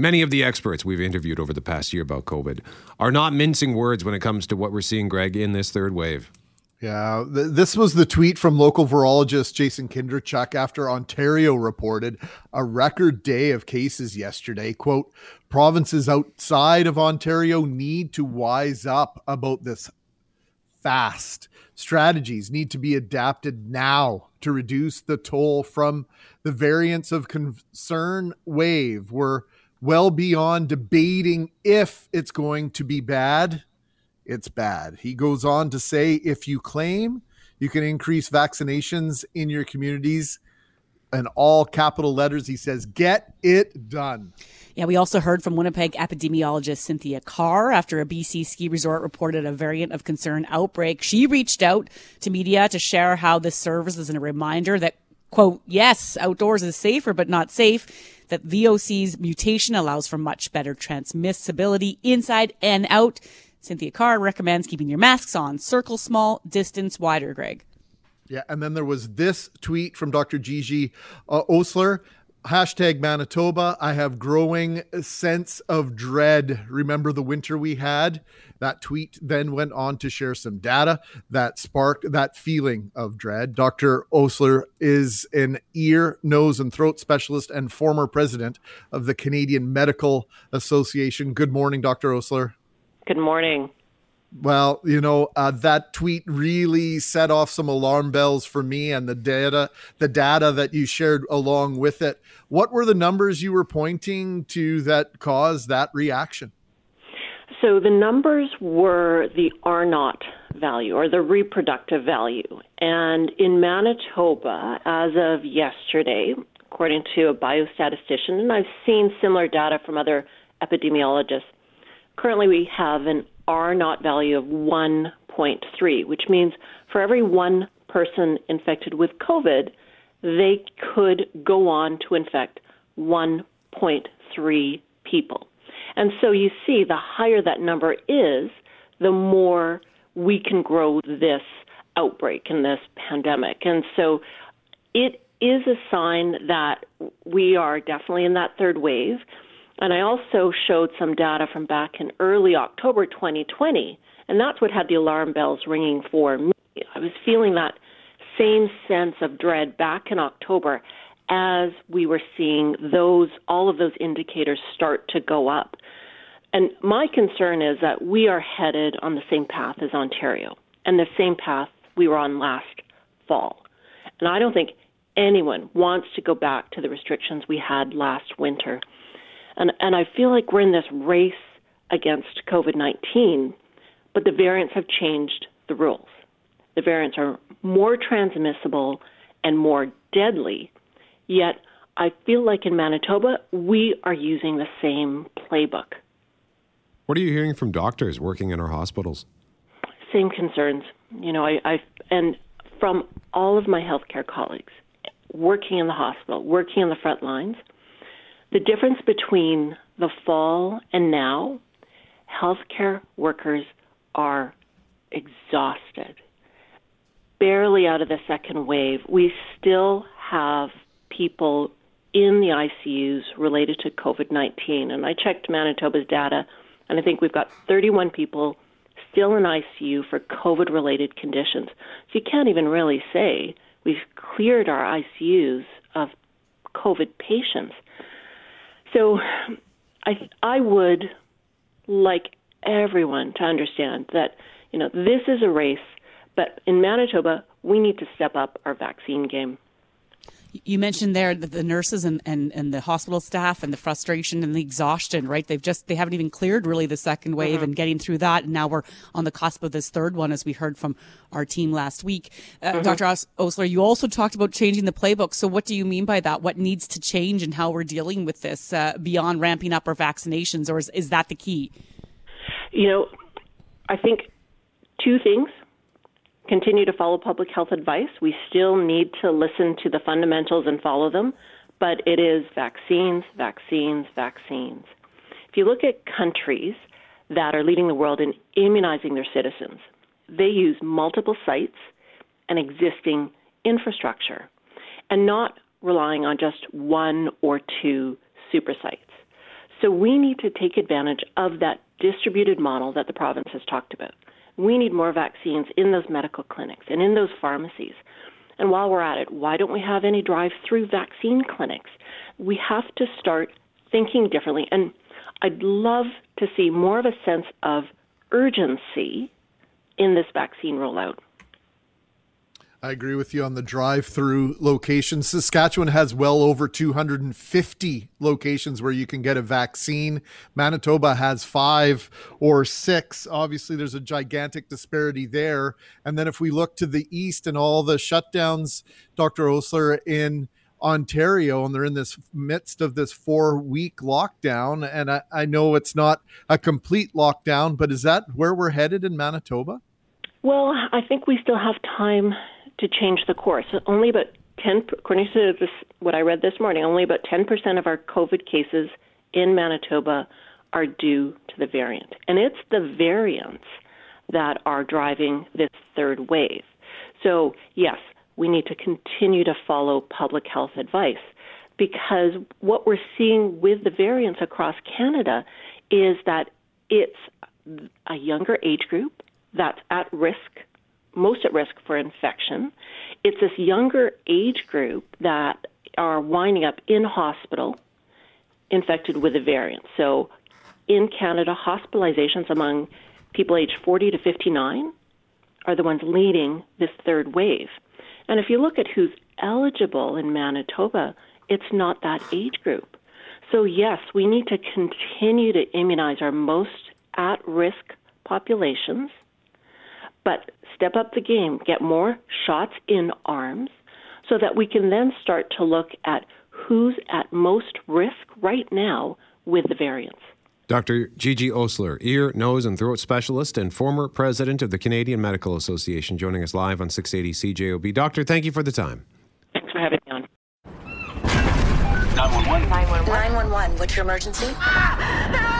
Many of the experts we've interviewed over the past year about COVID are not mincing words when it comes to what we're seeing, Greg, in this third wave. Yeah, th- this was the tweet from local virologist Jason Kindrachuk after Ontario reported a record day of cases yesterday. Quote, provinces outside of Ontario need to wise up about this fast. Strategies need to be adapted now to reduce the toll from the variants of concern wave. We're well beyond debating if it's going to be bad it's bad. He goes on to say if you claim you can increase vaccinations in your communities, in all capital letters, he says, get it done. Yeah, we also heard from Winnipeg epidemiologist Cynthia Carr after a BC ski resort reported a variant of concern outbreak. She reached out to media to share how this serves as a reminder that, quote, yes, outdoors is safer, but not safe. That VOC's mutation allows for much better transmissibility inside and out. Cynthia Carr recommends keeping your masks on, circle small, distance wider, Greg. Yeah, and then there was this tweet from Dr. Gigi uh, Osler. Hashtag Manitoba. I have growing sense of dread. Remember the winter we had? That tweet then went on to share some data that sparked that feeling of dread. Dr. Osler is an ear, nose, and throat specialist and former president of the Canadian Medical Association. Good morning, Dr. Osler. Good morning. Well, you know, uh, that tweet really set off some alarm bells for me and the data, the data that you shared along with it. What were the numbers you were pointing to that caused that reaction? So the numbers were the R naught value or the reproductive value. And in Manitoba, as of yesterday, according to a biostatistician, and I've seen similar data from other epidemiologists, Currently, we have an R naught value of 1.3, which means for every one person infected with COVID, they could go on to infect 1.3 people. And so you see, the higher that number is, the more we can grow this outbreak and this pandemic. And so it is a sign that we are definitely in that third wave. And I also showed some data from back in early October 2020, and that's what had the alarm bells ringing for me. I was feeling that same sense of dread back in October as we were seeing those all of those indicators start to go up. And my concern is that we are headed on the same path as Ontario and the same path we were on last fall. And I don't think anyone wants to go back to the restrictions we had last winter. And, and I feel like we're in this race against COVID 19, but the variants have changed the rules. The variants are more transmissible and more deadly, yet I feel like in Manitoba, we are using the same playbook. What are you hearing from doctors working in our hospitals? Same concerns. You know, I, I and from all of my healthcare colleagues working in the hospital, working on the front lines, the difference between the fall and now, healthcare workers are exhausted. Barely out of the second wave, we still have people in the ICUs related to COVID 19. And I checked Manitoba's data, and I think we've got 31 people still in ICU for COVID related conditions. So you can't even really say we've cleared our ICUs of COVID patients. So I I would like everyone to understand that you know this is a race, but in Manitoba we need to step up our vaccine game. You mentioned there that the nurses and, and, and the hospital staff and the frustration and the exhaustion, right? They've just, they haven't even cleared really the second wave mm-hmm. and getting through that. And now we're on the cusp of this third one, as we heard from our team last week. Uh, mm-hmm. Dr. Osler, you also talked about changing the playbook. So what do you mean by that? What needs to change and how we're dealing with this uh, beyond ramping up our vaccinations? Or is, is that the key? You know, I think two things continue to follow public health advice. We still need to listen to the fundamentals and follow them, but it is vaccines, vaccines, vaccines. If you look at countries that are leading the world in immunizing their citizens, they use multiple sites and existing infrastructure and not relying on just one or two super sites. So we need to take advantage of that distributed model that the province has talked about. We need more vaccines in those medical clinics and in those pharmacies. And while we're at it, why don't we have any drive through vaccine clinics? We have to start thinking differently. And I'd love to see more of a sense of urgency in this vaccine rollout. I agree with you on the drive through locations. Saskatchewan has well over 250 locations where you can get a vaccine. Manitoba has five or six. Obviously, there's a gigantic disparity there. And then if we look to the east and all the shutdowns, Dr. Osler, in Ontario, and they're in this midst of this four week lockdown. And I, I know it's not a complete lockdown, but is that where we're headed in Manitoba? Well, I think we still have time to change the course. Only about 10, according to this, what I read this morning, only about 10% of our COVID cases in Manitoba are due to the variant. And it's the variants that are driving this third wave. So, yes, we need to continue to follow public health advice because what we're seeing with the variants across Canada is that it's a younger age group that's at risk, most at risk for infection. It's this younger age group that are winding up in hospital infected with the variant. So in Canada, hospitalizations among people aged 40 to 59 are the ones leading this third wave. And if you look at who's eligible in Manitoba, it's not that age group. So, yes, we need to continue to immunize our most at risk populations, but step up the game, get more shots in arms, so that we can then start to look at who's at most risk right now with the variants. Dr. Gigi Osler, ear, nose, and throat specialist and former president of the Canadian Medical Association, joining us live on 680 CJOB. Doctor, thank you for the time. Thanks for having me on. 911. 911, 911. what's your emergency? Ah, I'm on a